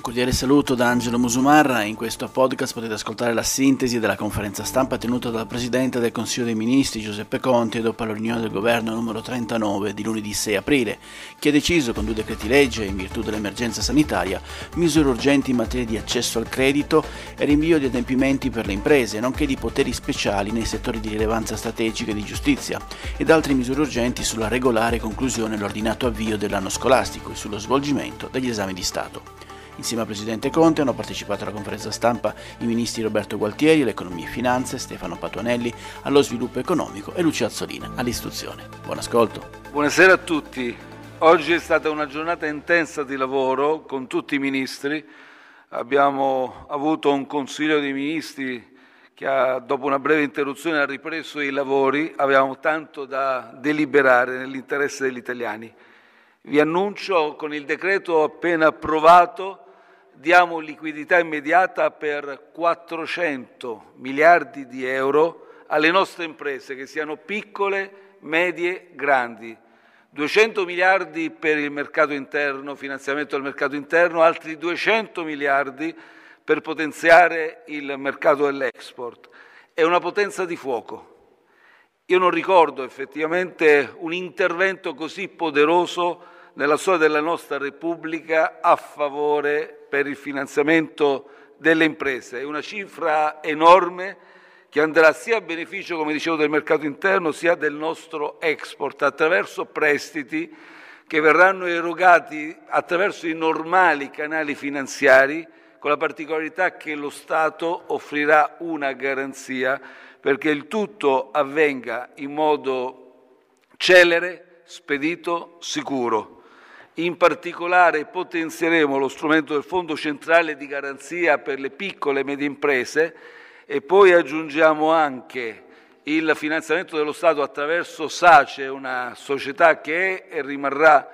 Cordiale saluto da Angelo Musumarra. In questo podcast potete ascoltare la sintesi della conferenza stampa tenuta dal Presidente del Consiglio dei Ministri Giuseppe Conte dopo la riunione del Governo numero 39 di lunedì 6 aprile, che ha deciso con due decreti legge, in virtù dell'emergenza sanitaria, misure urgenti in materia di accesso al credito e rinvio di adempimenti per le imprese, nonché di poteri speciali nei settori di rilevanza strategica e di giustizia, ed altre misure urgenti sulla regolare conclusione dell'ordinato avvio dell'anno scolastico e sullo svolgimento degli esami di Stato. Insieme al Presidente Conte hanno partecipato alla conferenza stampa i ministri Roberto Gualtieri all'Economia e Finanze, Stefano Patuanelli allo Sviluppo Economico e Lucia Azzolina all'Istruzione. Buon ascolto. Buonasera a tutti. Oggi è stata una giornata intensa di lavoro con tutti i ministri. Abbiamo avuto un Consiglio dei Ministri che ha, dopo una breve interruzione ha ripreso i lavori. Avevamo tanto da deliberare nell'interesse degli italiani. Vi annuncio con il decreto appena approvato diamo liquidità immediata per 400 miliardi di euro alle nostre imprese, che siano piccole, medie, grandi. 200 miliardi per il mercato interno, finanziamento del mercato interno, altri 200 miliardi per potenziare il mercato dell'export. È una potenza di fuoco. Io non ricordo effettivamente un intervento così poderoso nella storia della nostra Repubblica a favore per il finanziamento delle imprese. È una cifra enorme che andrà sia a beneficio, come dicevo, del mercato interno, sia del nostro export attraverso prestiti che verranno erogati attraverso i normali canali finanziari, con la particolarità che lo Stato offrirà una garanzia perché il tutto avvenga in modo celere, spedito, sicuro. In particolare potenzieremo lo strumento del Fondo centrale di garanzia per le piccole e medie imprese e poi aggiungiamo anche il finanziamento dello Stato attraverso SACE, una società che è e rimarrà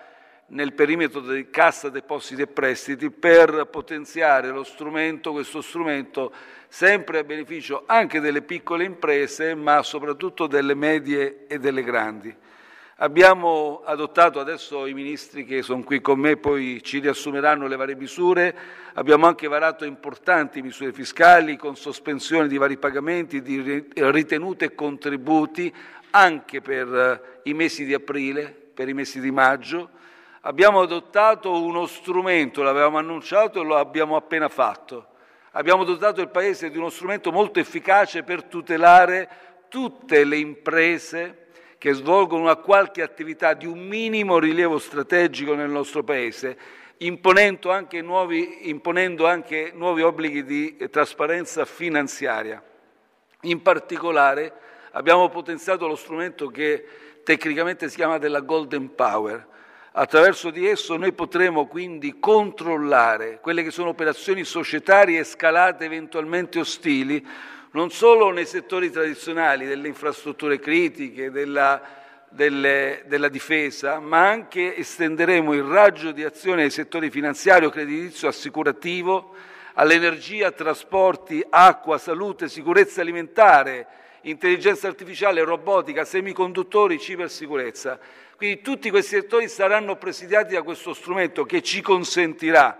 nel perimetro di Cassa Depositi e Prestiti per potenziare lo strumento, questo strumento sempre a beneficio anche delle piccole imprese, ma soprattutto delle medie e delle grandi. Abbiamo adottato, adesso i ministri che sono qui con me poi ci riassumeranno le varie misure, abbiamo anche varato importanti misure fiscali con sospensione di vari pagamenti, di ritenute e contributi anche per eh, i mesi di aprile, per i mesi di maggio. Abbiamo adottato uno strumento, l'avevamo annunciato e lo abbiamo appena fatto. Abbiamo dotato il Paese di uno strumento molto efficace per tutelare tutte le imprese che svolgono una qualche attività di un minimo rilievo strategico nel nostro Paese, imponendo anche nuovi, imponendo anche nuovi obblighi di trasparenza finanziaria. In particolare abbiamo potenziato lo strumento che tecnicamente si chiama della Golden Power. Attraverso di esso noi potremo quindi controllare quelle che sono operazioni societarie scalate eventualmente ostili non solo nei settori tradizionali delle infrastrutture critiche, della, delle, della difesa, ma anche estenderemo il raggio di azione ai settori finanziario, creditizio, assicurativo, all'energia, trasporti, acqua, salute, sicurezza alimentare, intelligenza artificiale, robotica, semiconduttori, cibersicurezza. Quindi tutti questi settori saranno presidiati da questo strumento che ci consentirà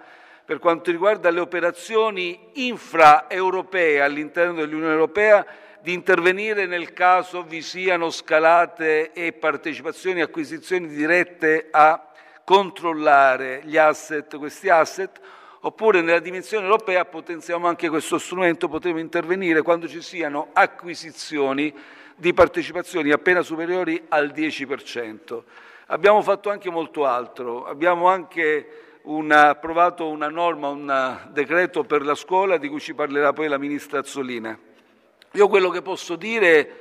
per quanto riguarda le operazioni infraeuropee all'interno dell'Unione Europea di intervenire nel caso vi siano scalate e partecipazioni acquisizioni dirette a controllare gli asset, questi asset, oppure nella dimensione europea potenziamo anche questo strumento, potremo intervenire quando ci siano acquisizioni di partecipazioni appena superiori al 10%. Abbiamo fatto anche molto altro, abbiamo anche una, approvato una norma, un decreto per la scuola di cui ci parlerà poi la Ministra Azzolina. Io quello che posso dire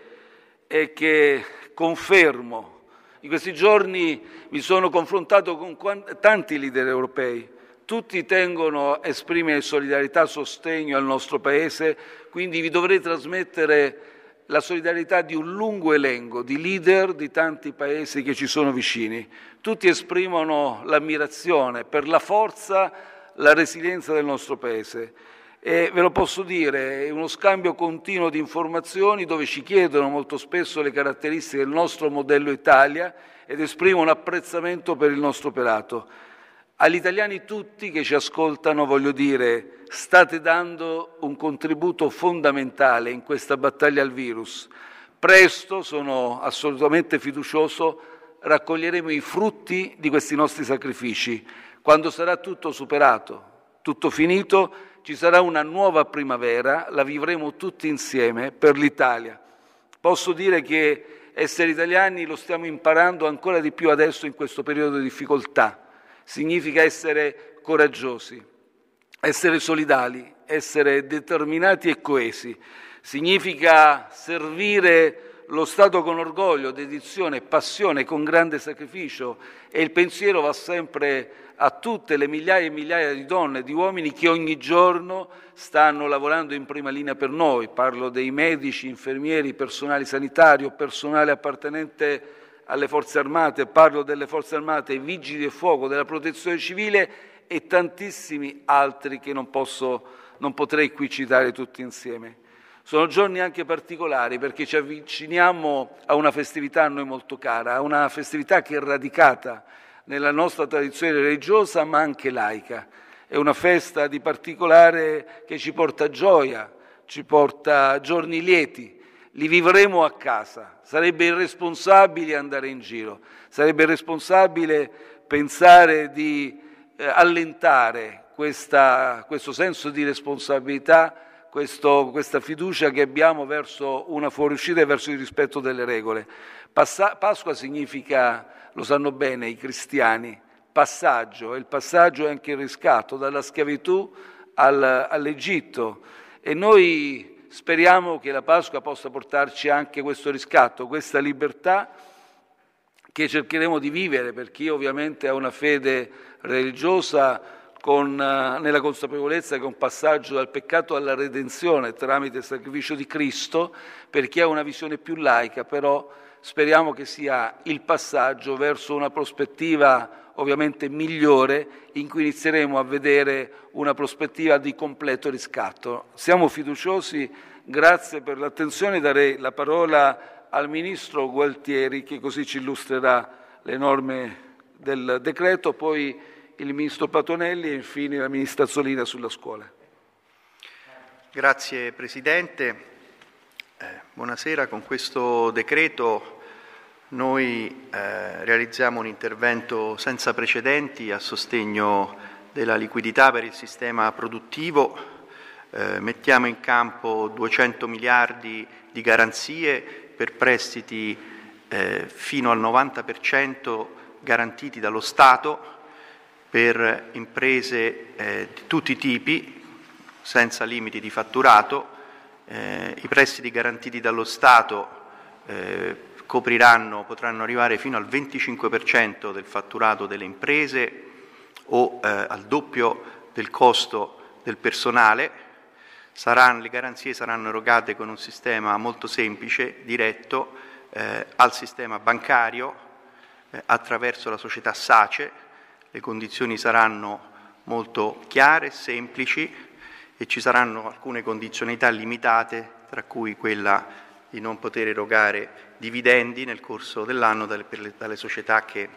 è che confermo, in questi giorni mi sono confrontato con tanti leader europei, tutti tengono a esprimere solidarietà, sostegno al nostro Paese, quindi vi dovrei trasmettere la solidarietà di un lungo elenco di leader di tanti paesi che ci sono vicini. Tutti esprimono l'ammirazione per la forza, la resilienza del nostro Paese. E ve lo posso dire, è uno scambio continuo di informazioni dove ci chiedono molto spesso le caratteristiche del nostro modello Italia ed esprimono apprezzamento per il nostro operato. Agli italiani tutti che ci ascoltano voglio dire, state dando un contributo fondamentale in questa battaglia al virus. Presto, sono assolutamente fiducioso, raccoglieremo i frutti di questi nostri sacrifici. Quando sarà tutto superato, tutto finito, ci sarà una nuova primavera, la vivremo tutti insieme per l'Italia. Posso dire che essere italiani lo stiamo imparando ancora di più adesso in questo periodo di difficoltà significa essere coraggiosi, essere solidali, essere determinati e coesi, significa servire lo Stato con orgoglio, dedizione, passione, con grande sacrificio e il pensiero va sempre a tutte le migliaia e migliaia di donne e di uomini che ogni giorno stanno lavorando in prima linea per noi. Parlo dei medici, infermieri, personale sanitario, personale appartenente alle forze armate, parlo delle forze armate, ai vigili del fuoco, della protezione civile e tantissimi altri che non, posso, non potrei qui citare tutti insieme. Sono giorni anche particolari perché ci avviciniamo a una festività a noi molto cara, a una festività che è radicata nella nostra tradizione religiosa ma anche laica. È una festa di particolare che ci porta gioia, ci porta giorni lieti, li vivremo a casa. Sarebbe irresponsabile andare in giro, sarebbe irresponsabile pensare di eh, allentare questa, questo senso di responsabilità, questo, questa fiducia che abbiamo verso una fuoriuscita e verso il rispetto delle regole. Passa, Pasqua significa, lo sanno bene i cristiani, passaggio, e il passaggio è anche il riscatto dalla schiavitù al, all'Egitto. E noi speriamo che la Pasqua possa portarci anche questo riscatto, questa libertà che cercheremo di vivere, per chi ovviamente ha una fede religiosa con, eh, nella consapevolezza che è un passaggio dal peccato alla redenzione tramite il sacrificio di Cristo, per chi ha una visione più laica, però speriamo che sia il passaggio verso una prospettiva ovviamente migliore in cui inizieremo a vedere una prospettiva di completo riscatto. Siamo fiduciosi, grazie per l'attenzione, darei la parola al Ministro Gualtieri che così ci illustrerà le norme del decreto, poi il Ministro Patonelli e infine la Ministra Zolina sulla scuola. Grazie Presidente. Eh, buonasera, con questo decreto noi eh, realizziamo un intervento senza precedenti a sostegno della liquidità per il sistema produttivo, eh, mettiamo in campo 200 miliardi di garanzie per prestiti eh, fino al 90% garantiti dallo Stato per imprese eh, di tutti i tipi, senza limiti di fatturato. Eh, I prestiti garantiti dallo Stato eh, copriranno, potranno arrivare fino al 25% del fatturato delle imprese o eh, al doppio del costo del personale. Saranno, le garanzie saranno erogate con un sistema molto semplice, diretto, eh, al sistema bancario eh, attraverso la società SACE. Le condizioni saranno molto chiare, semplici e ci saranno alcune condizionalità limitate, tra cui quella di non poter erogare dividendi nel corso dell'anno dalle, le, dalle società che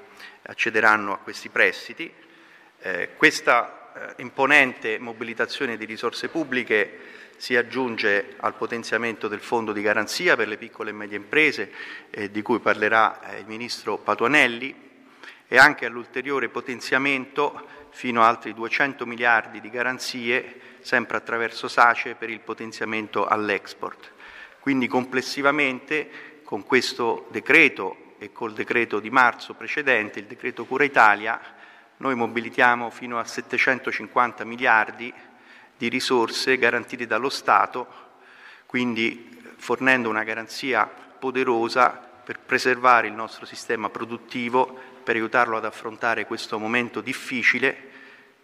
accederanno a questi prestiti. Eh, questa eh, imponente mobilitazione di risorse pubbliche si aggiunge al potenziamento del fondo di garanzia per le piccole e medie imprese, eh, di cui parlerà eh, il Ministro Patuanelli, e anche all'ulteriore potenziamento fino a altri 200 miliardi di garanzie, sempre attraverso SACE, per il potenziamento all'export. Quindi complessivamente con questo decreto e col decreto di marzo precedente, il decreto Cura Italia, noi mobilitiamo fino a 750 miliardi di risorse garantite dallo Stato, quindi fornendo una garanzia poderosa per preservare il nostro sistema produttivo, per aiutarlo ad affrontare questo momento difficile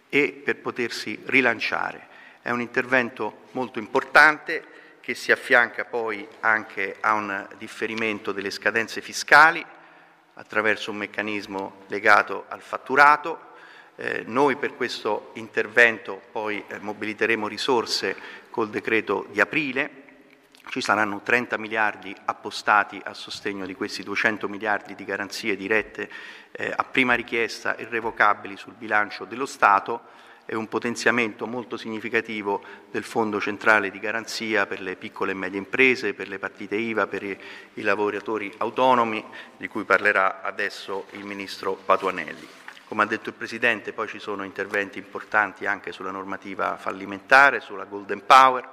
e per potersi rilanciare. È un intervento molto importante che si affianca poi anche a un differimento delle scadenze fiscali attraverso un meccanismo legato al fatturato. Eh, noi per questo intervento poi eh, mobiliteremo risorse col decreto di aprile, ci saranno 30 miliardi appostati a sostegno di questi 200 miliardi di garanzie dirette eh, a prima richiesta irrevocabili sul bilancio dello Stato e un potenziamento molto significativo del Fondo centrale di garanzia per le piccole e medie imprese, per le partite IVA, per i, i lavoratori autonomi, di cui parlerà adesso il Ministro Patuanelli. Come ha detto il Presidente, poi ci sono interventi importanti anche sulla normativa fallimentare, sulla Golden Power,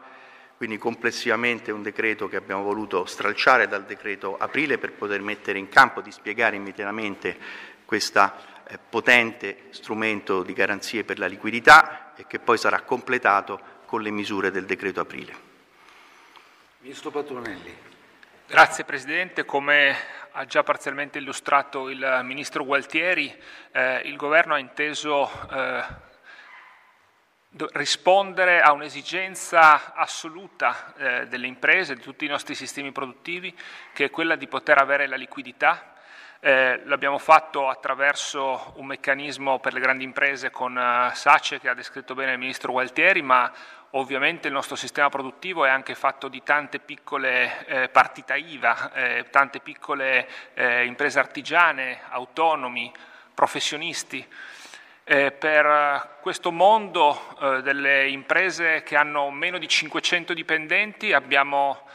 quindi complessivamente un decreto che abbiamo voluto stralciare dal decreto aprile per poter mettere in campo, dispiegare immediatamente questo eh, potente strumento di garanzie per la liquidità e che poi sarà completato con le misure del decreto aprile. Ministro Patronelli. Grazie Presidente, come ha già parzialmente illustrato il Ministro Gualtieri, eh, il Governo ha inteso eh, rispondere a un'esigenza assoluta eh, delle imprese, di tutti i nostri sistemi produttivi, che è quella di poter avere la liquidità. Eh, l'abbiamo fatto attraverso un meccanismo per le grandi imprese con uh, SACE che ha descritto bene il Ministro Gualtieri, ma ovviamente il nostro sistema produttivo è anche fatto di tante piccole eh, partita IVA, eh, tante piccole eh, imprese artigiane, autonomi, professionisti. Eh, per questo mondo eh, delle imprese che hanno meno di 500 dipendenti abbiamo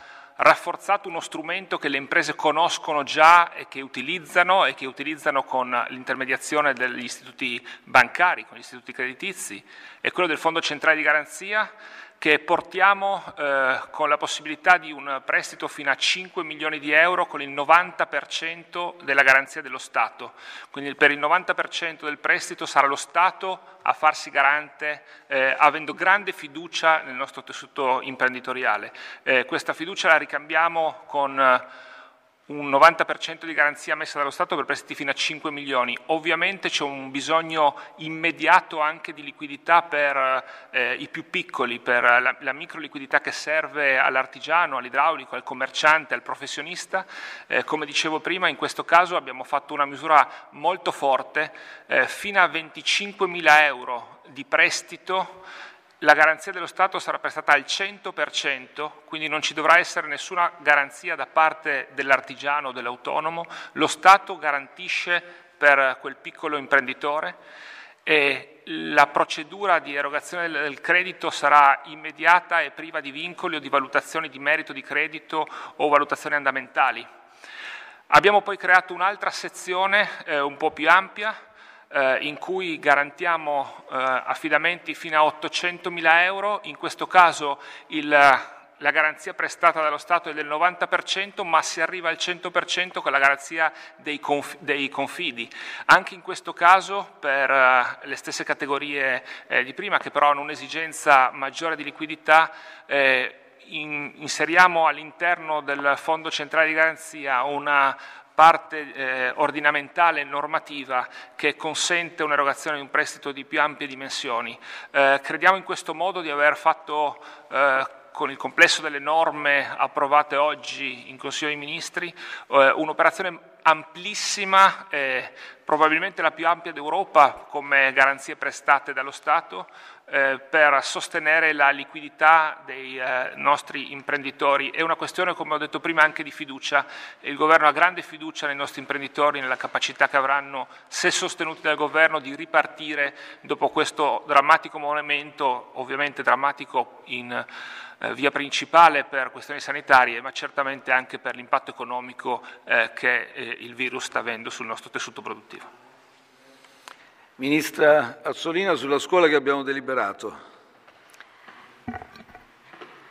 rafforzato uno strumento che le imprese conoscono già e che utilizzano e che utilizzano con l'intermediazione degli istituti bancari, con gli istituti creditizi, è quello del Fondo Centrale di Garanzia che portiamo eh, con la possibilità di un prestito fino a 5 milioni di euro con il 90% della garanzia dello Stato. Quindi per il 90% del prestito sarà lo Stato a farsi garante, eh, avendo grande fiducia nel nostro tessuto imprenditoriale. Eh, questa fiducia la ricambiamo con un 90% di garanzia messa dallo Stato per prestiti fino a 5 milioni. Ovviamente c'è un bisogno immediato anche di liquidità per eh, i più piccoli, per la, la micro liquidità che serve all'artigiano, all'idraulico, al commerciante, al professionista. Eh, come dicevo prima, in questo caso abbiamo fatto una misura molto forte, eh, fino a 25 mila euro di prestito la garanzia dello Stato sarà prestata al 100%, quindi non ci dovrà essere nessuna garanzia da parte dell'artigiano o dell'autonomo, lo Stato garantisce per quel piccolo imprenditore e la procedura di erogazione del credito sarà immediata e priva di vincoli o di valutazioni di merito di credito o valutazioni andamentali. Abbiamo poi creato un'altra sezione eh, un po' più ampia eh, in cui garantiamo eh, affidamenti fino a 800 mila euro, in questo caso il, la garanzia prestata dallo Stato è del 90%, ma si arriva al 100% con la garanzia dei, conf dei confidi. Anche in questo caso, per uh, le stesse categorie eh, di prima, che però hanno un'esigenza maggiore di liquidità, eh, in, inseriamo all'interno del Fondo Centrale di Garanzia una parte eh, ordinamentale e normativa che consente un'erogazione di un prestito di più ampie dimensioni. Eh, crediamo in questo modo di aver fatto eh, con il complesso delle norme approvate oggi in Consiglio dei Ministri, eh, un'operazione amplissima, probabilmente la più ampia d'Europa come garanzie prestate dallo Stato, eh, per sostenere la liquidità dei eh, nostri imprenditori. È una questione, come ho detto prima, anche di fiducia. Il Governo ha grande fiducia nei nostri imprenditori, nella capacità che avranno, se sostenuti dal Governo, di ripartire dopo questo drammatico momento, ovviamente drammatico in eh, via principale per questioni sanitarie, ma certamente anche per l'impatto economico che il virus sta avendo sul nostro tessuto produttivo. Ministra Azzolina, sulla scuola che abbiamo deliberato.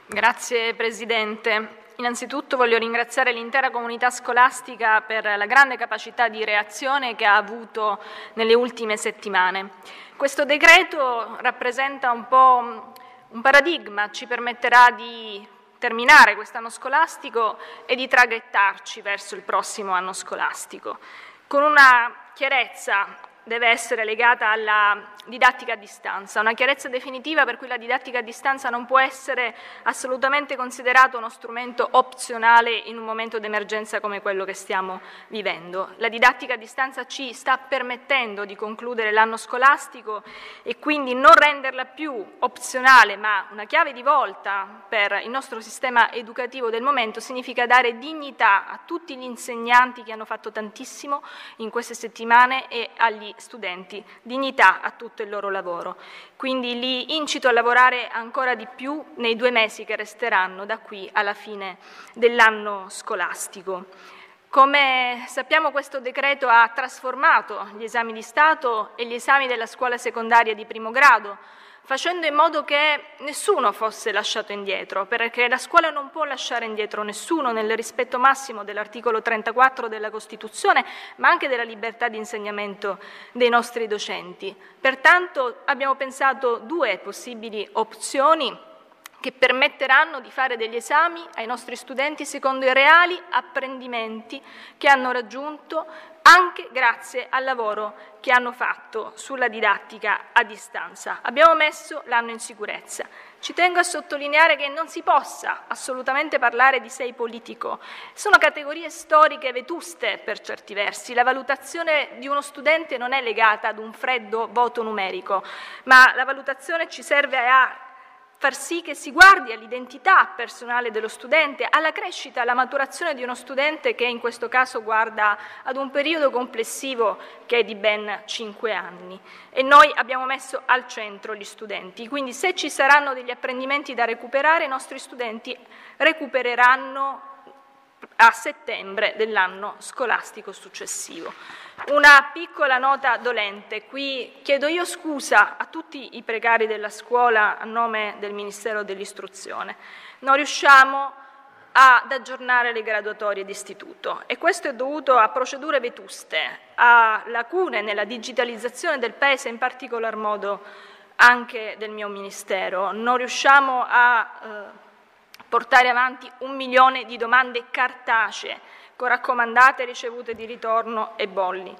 Grazie Presidente. Innanzitutto voglio ringraziare l'intera comunità scolastica per la grande capacità di reazione che ha avuto nelle ultime settimane. Questo decreto rappresenta un po' un paradigma, ci permetterà di terminare quest'anno scolastico e di traghettarci verso il prossimo anno scolastico, con una chiarezza deve essere legata alla didattica a distanza, una chiarezza definitiva per cui la didattica a distanza non può essere assolutamente considerato uno strumento opzionale in un momento d'emergenza come quello che stiamo vivendo. La didattica a distanza ci sta permettendo di concludere l'anno scolastico e quindi non renderla più opzionale ma una chiave di volta per il nostro sistema educativo del momento significa dare dignità a tutti gli insegnanti che hanno fatto tantissimo in queste settimane e agli studenti, dignità a tutto il loro lavoro. Quindi li incito a lavorare ancora di più nei due mesi che resteranno da qui alla fine dell'anno scolastico. Come sappiamo questo decreto ha trasformato gli esami di Stato e gli esami della scuola secondaria di primo grado, facendo in modo che nessuno fosse lasciato indietro, perché la scuola non può lasciare indietro nessuno nel rispetto massimo dell'articolo 34 della Costituzione, ma anche della libertà di insegnamento dei nostri docenti. Pertanto abbiamo pensato due possibili opzioni che permetteranno di fare degli esami ai nostri studenti secondo i reali apprendimenti che hanno raggiunto anche grazie al lavoro che hanno fatto sulla didattica a distanza. Abbiamo messo l'anno in sicurezza. Ci tengo a sottolineare che non si possa assolutamente parlare di sei politico. Sono categorie storiche vetuste per certi versi. La valutazione di uno studente non è legata ad un freddo voto numerico, ma la valutazione ci serve a far sì che si guardi all'identità personale dello studente, alla crescita, alla maturazione di uno studente che in questo caso guarda ad un periodo complessivo che è di ben cinque anni. E noi abbiamo messo al centro gli studenti, quindi se ci saranno degli apprendimenti da recuperare, i nostri studenti recupereranno a settembre dell'anno scolastico successivo. Una piccola nota dolente. Qui chiedo io scusa a tutti i precari della scuola a nome del Ministero dell'Istruzione. Non riusciamo ad aggiornare le graduatorie d'istituto e questo è dovuto a procedure vetuste, a lacune nella digitalizzazione del Paese, in particolar modo anche del mio Ministero. Non riusciamo a eh, portare avanti un milione di domande cartacee con raccomandate ricevute di ritorno e bolli.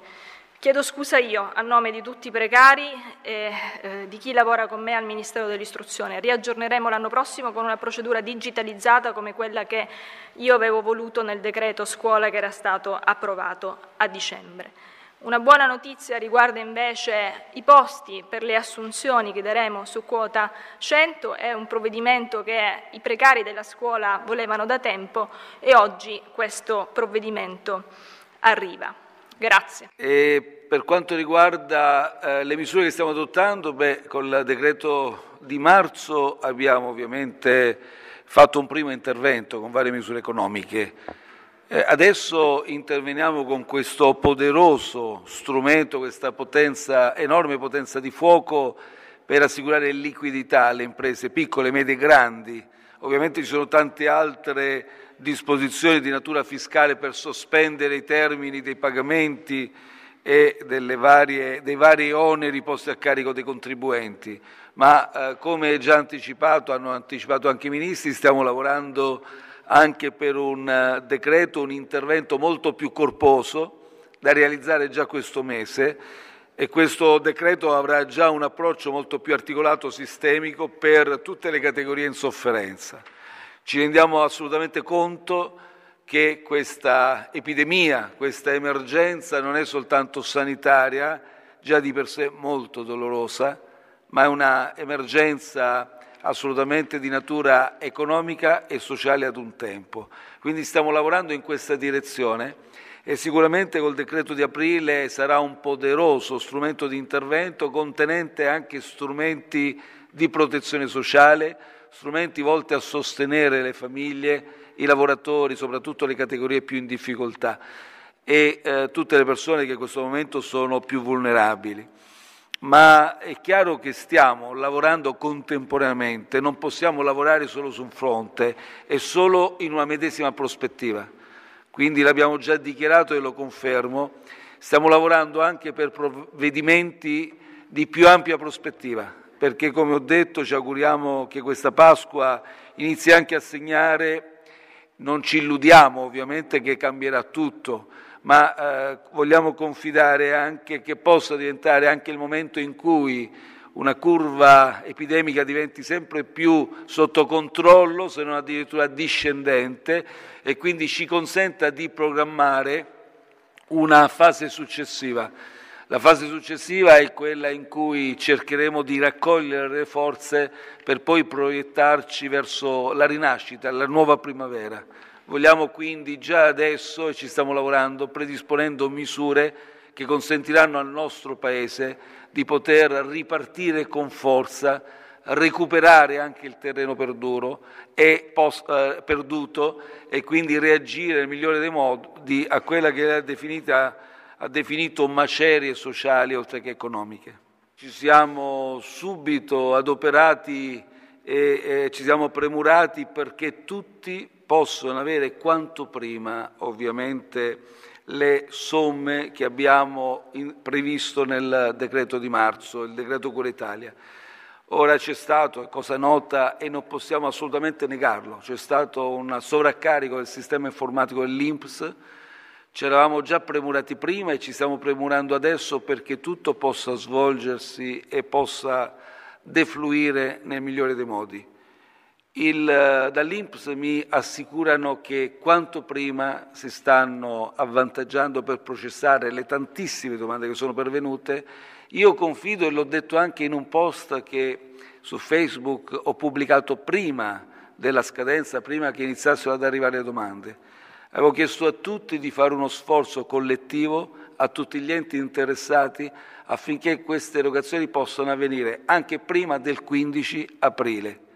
Chiedo scusa io a nome di tutti i precari e eh, di chi lavora con me al Ministero dell'Istruzione. Riaggiorneremo l'anno prossimo con una procedura digitalizzata come quella che io avevo voluto nel decreto scuola che era stato approvato a dicembre. Una buona notizia riguarda invece i posti per le assunzioni che daremo su quota 100, è un provvedimento che i precari della scuola volevano da tempo e oggi questo provvedimento arriva. Grazie. E per quanto riguarda eh, le misure che stiamo adottando, beh, il decreto di marzo abbiamo ovviamente fatto un primo intervento con varie misure economiche eh, adesso interveniamo con questo poderoso strumento, questa potenza, enorme potenza di fuoco per assicurare liquidità alle imprese piccole, medie e grandi. Ovviamente ci sono tante altre disposizioni di natura fiscale per sospendere i termini dei pagamenti e varie, dei vari oneri posti a carico dei contribuenti, ma eh, come già anticipato, hanno anticipato anche i ministri, stiamo lavorando anche per un eh, decreto, un intervento molto più corposo da realizzare già questo mese e questo decreto avrà già un approccio molto più articolato, sistemico per tutte le categorie in sofferenza. Ci rendiamo assolutamente conto che questa epidemia, questa emergenza non è soltanto sanitaria, già di per sé molto dolorosa, ma è una emergenza assolutamente di natura economica e sociale ad un tempo. Quindi stiamo lavorando in questa direzione e sicuramente col decreto di aprile sarà un poderoso strumento di intervento contenente anche strumenti di protezione sociale, strumenti volti a sostenere le famiglie, i lavoratori, soprattutto le categorie più in difficoltà e eh, tutte le persone che in questo momento sono più vulnerabili. Ma è chiaro che stiamo lavorando contemporaneamente, non possiamo lavorare solo su un fronte e solo in una medesima prospettiva. Quindi l'abbiamo già dichiarato e lo confermo, stiamo lavorando anche per provvedimenti di più ampia prospettiva, perché come ho detto ci auguriamo che questa Pasqua inizi anche a segnare, non ci illudiamo ovviamente che cambierà tutto, ma eh, vogliamo confidare anche che possa diventare anche il momento in cui una curva epidemica diventi sempre più sotto controllo, se non addirittura discendente, e quindi ci consenta di programmare una fase successiva. La fase successiva è quella in cui cercheremo di raccogliere le forze per poi proiettarci verso la rinascita, la nuova primavera. Vogliamo quindi già adesso, e ci stiamo lavorando, predisponendo misure che consentiranno al nostro Paese di poter ripartire con forza, recuperare anche il terreno perduto e, post, eh, perduto e quindi reagire nel migliore dei modi a quella che è definita, ha definito macerie sociali oltre che economiche. Ci siamo subito adoperati e eh, ci siamo premurati perché tutti possono avere quanto prima ovviamente le somme che abbiamo in, previsto nel decreto di marzo, il decreto Cura Italia. Ora c'è stato, è cosa nota e non possiamo assolutamente negarlo, c'è stato un sovraccarico del sistema informatico dell'INPS, ci eravamo già premurati prima e ci stiamo premurando adesso perché tutto possa svolgersi e possa defluire nel migliore dei modi. Eh, Dall'Inps mi assicurano che quanto prima si stanno avvantaggiando per processare le tantissime domande che sono pervenute. Io confido, e l'ho detto anche in un post che su Facebook ho pubblicato prima della scadenza, prima che iniziassero ad arrivare le domande. Avevo chiesto a tutti di fare uno sforzo collettivo, a tutti gli enti interessati, affinché queste erogazioni possano avvenire anche prima del 15 aprile.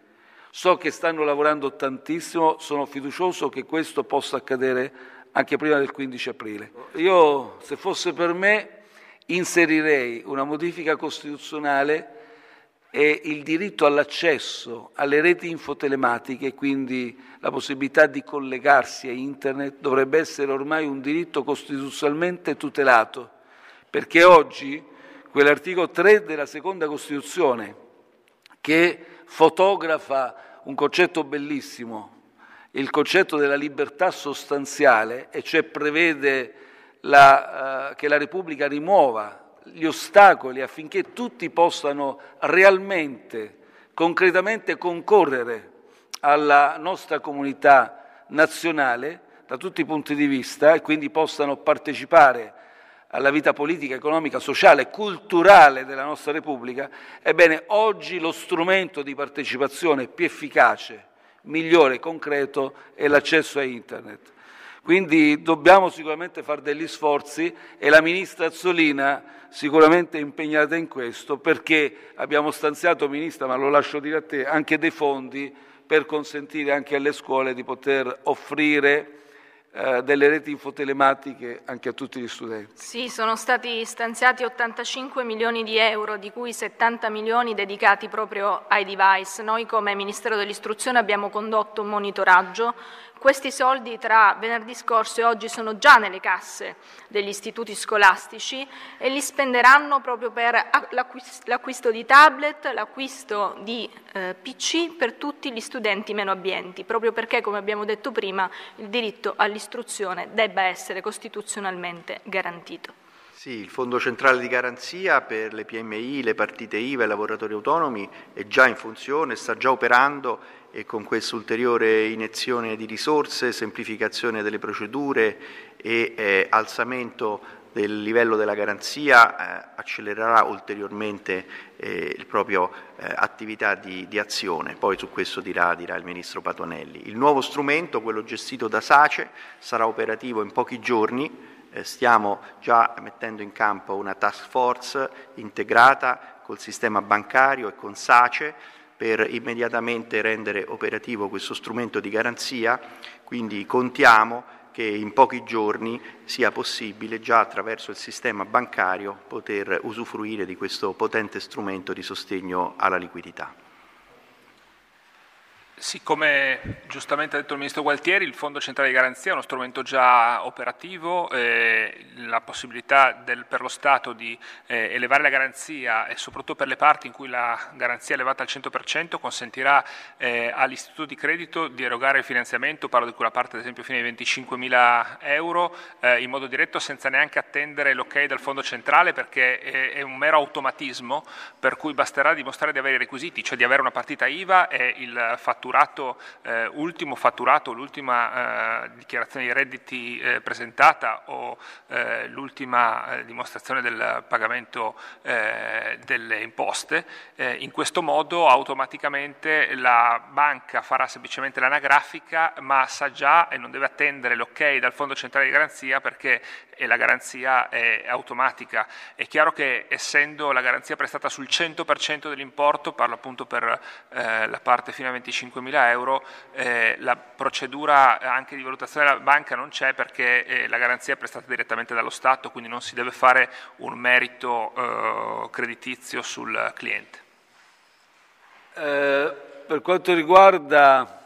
So che stanno lavorando tantissimo, sono fiducioso che questo possa accadere anche prima del 15 aprile. Io, se fosse per me, inserirei una modifica costituzionale e il diritto all'accesso alle reti infotelematiche, quindi la possibilità di collegarsi a Internet, dovrebbe essere ormai un diritto costituzionalmente tutelato, perché oggi quell'articolo 3 della seconda Costituzione che fotografa un concetto bellissimo, il concetto della libertà sostanziale, e cioè prevede la, uh, che la Repubblica rimuova gli ostacoli affinché tutti possano realmente, concretamente concorrere alla nostra comunità nazionale da tutti i punti di vista e quindi possano partecipare alla vita politica, economica, sociale, culturale della nostra Repubblica, ebbene oggi lo strumento di partecipazione più efficace, migliore, concreto è l'accesso a Internet. Quindi dobbiamo sicuramente fare degli sforzi e la Ministra Azzolina sicuramente è impegnata in questo perché abbiamo stanziato, Ministra, ma lo lascio dire a te, anche dei fondi per consentire anche alle scuole di poter offrire delle reti infotelematiche anche a tutti gli studenti. Sì, sono stati stanziati 85 milioni di euro, di cui 70 milioni dedicati proprio ai device. Noi come Ministero dell'Istruzione abbiamo condotto un monitoraggio questi soldi tra venerdì scorso e oggi sono già nelle casse degli istituti scolastici e li spenderanno proprio per l'acquisto di tablet, l'acquisto di eh, PC per tutti gli studenti meno abbienti, proprio perché, come abbiamo detto prima, il diritto all'istruzione debba essere costituzionalmente garantito. Sì, il Fondo Centrale di Garanzia per le PMI, le partite IVA e i lavoratori autonomi è già in funzione, sta già operando e con questa ulteriore iniezione di risorse, semplificazione delle procedure e eh, alzamento del livello della garanzia eh, accelererà ulteriormente eh, il proprio eh, attività di, di, azione, poi su questo dirà, dirà, il Ministro Patuanelli. Il nuovo strumento, quello gestito da SACE, sarà operativo in pochi giorni, stiamo già mettendo in campo una task force integrata col sistema bancario e con SACE per immediatamente rendere operativo questo strumento di garanzia, quindi contiamo che in pochi giorni sia possibile già attraverso il sistema bancario poter usufruire di questo potente strumento di sostegno alla liquidità. Sì, come giustamente ha detto il Ministro Gualtieri, il Fondo Centrale di Garanzia è uno strumento già operativo, eh, la possibilità del, per lo Stato di eh, elevare la garanzia e soprattutto per le parti in cui la garanzia è elevata al 100% consentirà eh, all'istituto di credito di erogare il finanziamento, parlo di quella parte ad esempio fino ai 25.000 euro, eh, in modo diretto senza neanche attendere l'ok del Fondo Centrale perché è, è, un mero automatismo per cui basterà dimostrare di avere i requisiti, cioè di avere una partita IVA e il fatturato fatturato, eh, ultimo fatturato, l'ultima eh, dichiarazione dei redditi eh, presentata o eh, l'ultima eh, dimostrazione del pagamento eh, delle imposte, in questo modo automaticamente la banca farà semplicemente l'anagrafica ma sa già e non deve attendere l'ok dal Fondo Centrale di Garanzia perché la garanzia è automatica. È chiaro che essendo la garanzia prestata sul 100% dell'importo, parlo appunto per la parte fino a 25 5.000 euro, eh, la procedura anche di valutazione della banca non c'è perché eh, la garanzia è prestata direttamente dallo Stato, quindi non si deve fare un merito eh, creditizio sul cliente. Eh, per quanto riguarda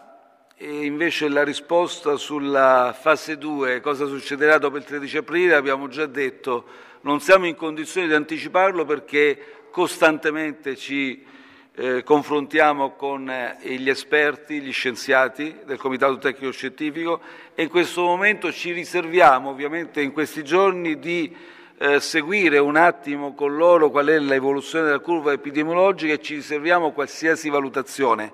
eh, invece la risposta sulla fase 2, cosa succederà dopo il 13 aprile, abbiamo già detto non siamo in condizioni di anticiparlo perché costantemente ci eh, confrontiamo con eh, gli esperti, gli scienziati del Comitato Tecnico Scientifico e in questo momento ci riserviamo ovviamente in questi giorni di eh, seguire un attimo con loro qual è l'evoluzione della curva epidemiologica e ci riserviamo qualsiasi valutazione.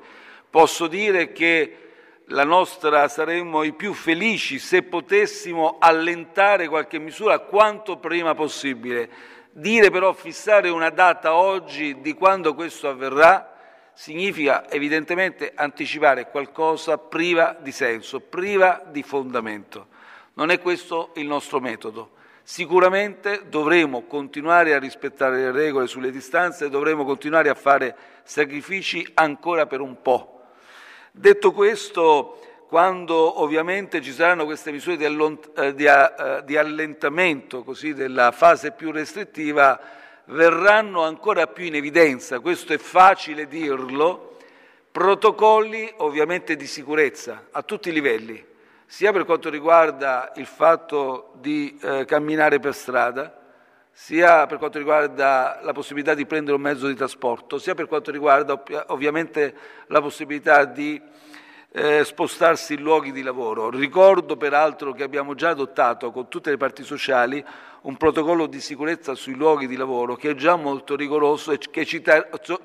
Posso dire che la nostra saremmo i più felici se potessimo allentare qualche misura quanto prima possibile Dire però fissare una data oggi di quando questo avverrà significa evidentemente anticipare qualcosa priva di senso, priva di fondamento. Non è questo il nostro metodo. Sicuramente dovremo continuare a rispettare le regole sulle distanze, dovremo continuare a fare sacrifici ancora per un po'. Detto questo, quando ovviamente ci saranno queste misure di, allont- eh, di, uh, di allentamento così, della fase più restrittiva, verranno ancora più in evidenza, questo è facile dirlo, protocolli ovviamente di sicurezza a tutti i livelli, sia per quanto riguarda il fatto di eh, camminare per strada, sia per quanto riguarda la possibilità di prendere un mezzo di trasporto, sia per quanto riguarda ovviamente la possibilità di eh, spostarsi in luoghi di lavoro. Ricordo peraltro che abbiamo già adottato con tutte le parti sociali un protocollo di sicurezza sui luoghi di lavoro che è già molto rigoroso e che ci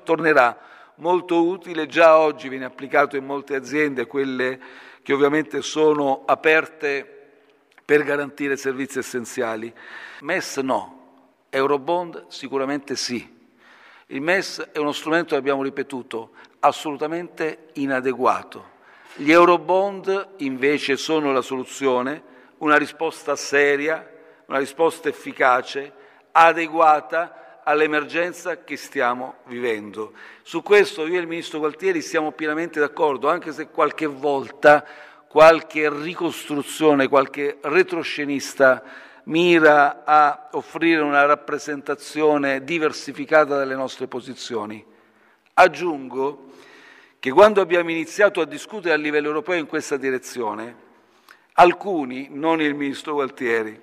tornerà molto utile, già oggi viene applicato in molte aziende, quelle che ovviamente sono aperte per garantire servizi essenziali. MES no, Eurobond sicuramente sì. Il MES è uno strumento, abbiamo ripetuto, assolutamente inadeguato gli eurobond invece sono la soluzione, una risposta seria, una risposta efficace, adeguata all'emergenza che stiamo vivendo. Su questo io e il Ministro Gualtieri siamo pienamente d'accordo, anche se qualche volta qualche ricostruzione, qualche retroscenista mira a offrire una rappresentazione diversificata delle nostre posizioni. Aggiungo che quando abbiamo iniziato a discutere a livello europeo in questa direzione, alcuni, non il ministro Gualtieri,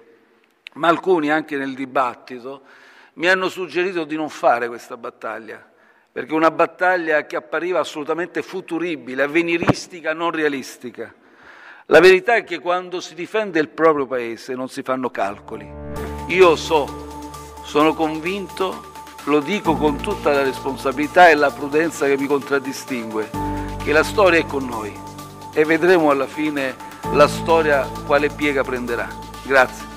ma alcuni anche nel dibattito, mi hanno suggerito di non fare questa battaglia, perché una battaglia che appariva assolutamente futuribile, avveniristica, non realistica. La verità è che quando si difende il proprio paese non si fanno calcoli. Io so, sono convinto lo dico con tutta la responsabilità e la prudenza che mi contraddistingue, che la storia è con noi e vedremo alla fine la storia quale piega prenderà. Grazie.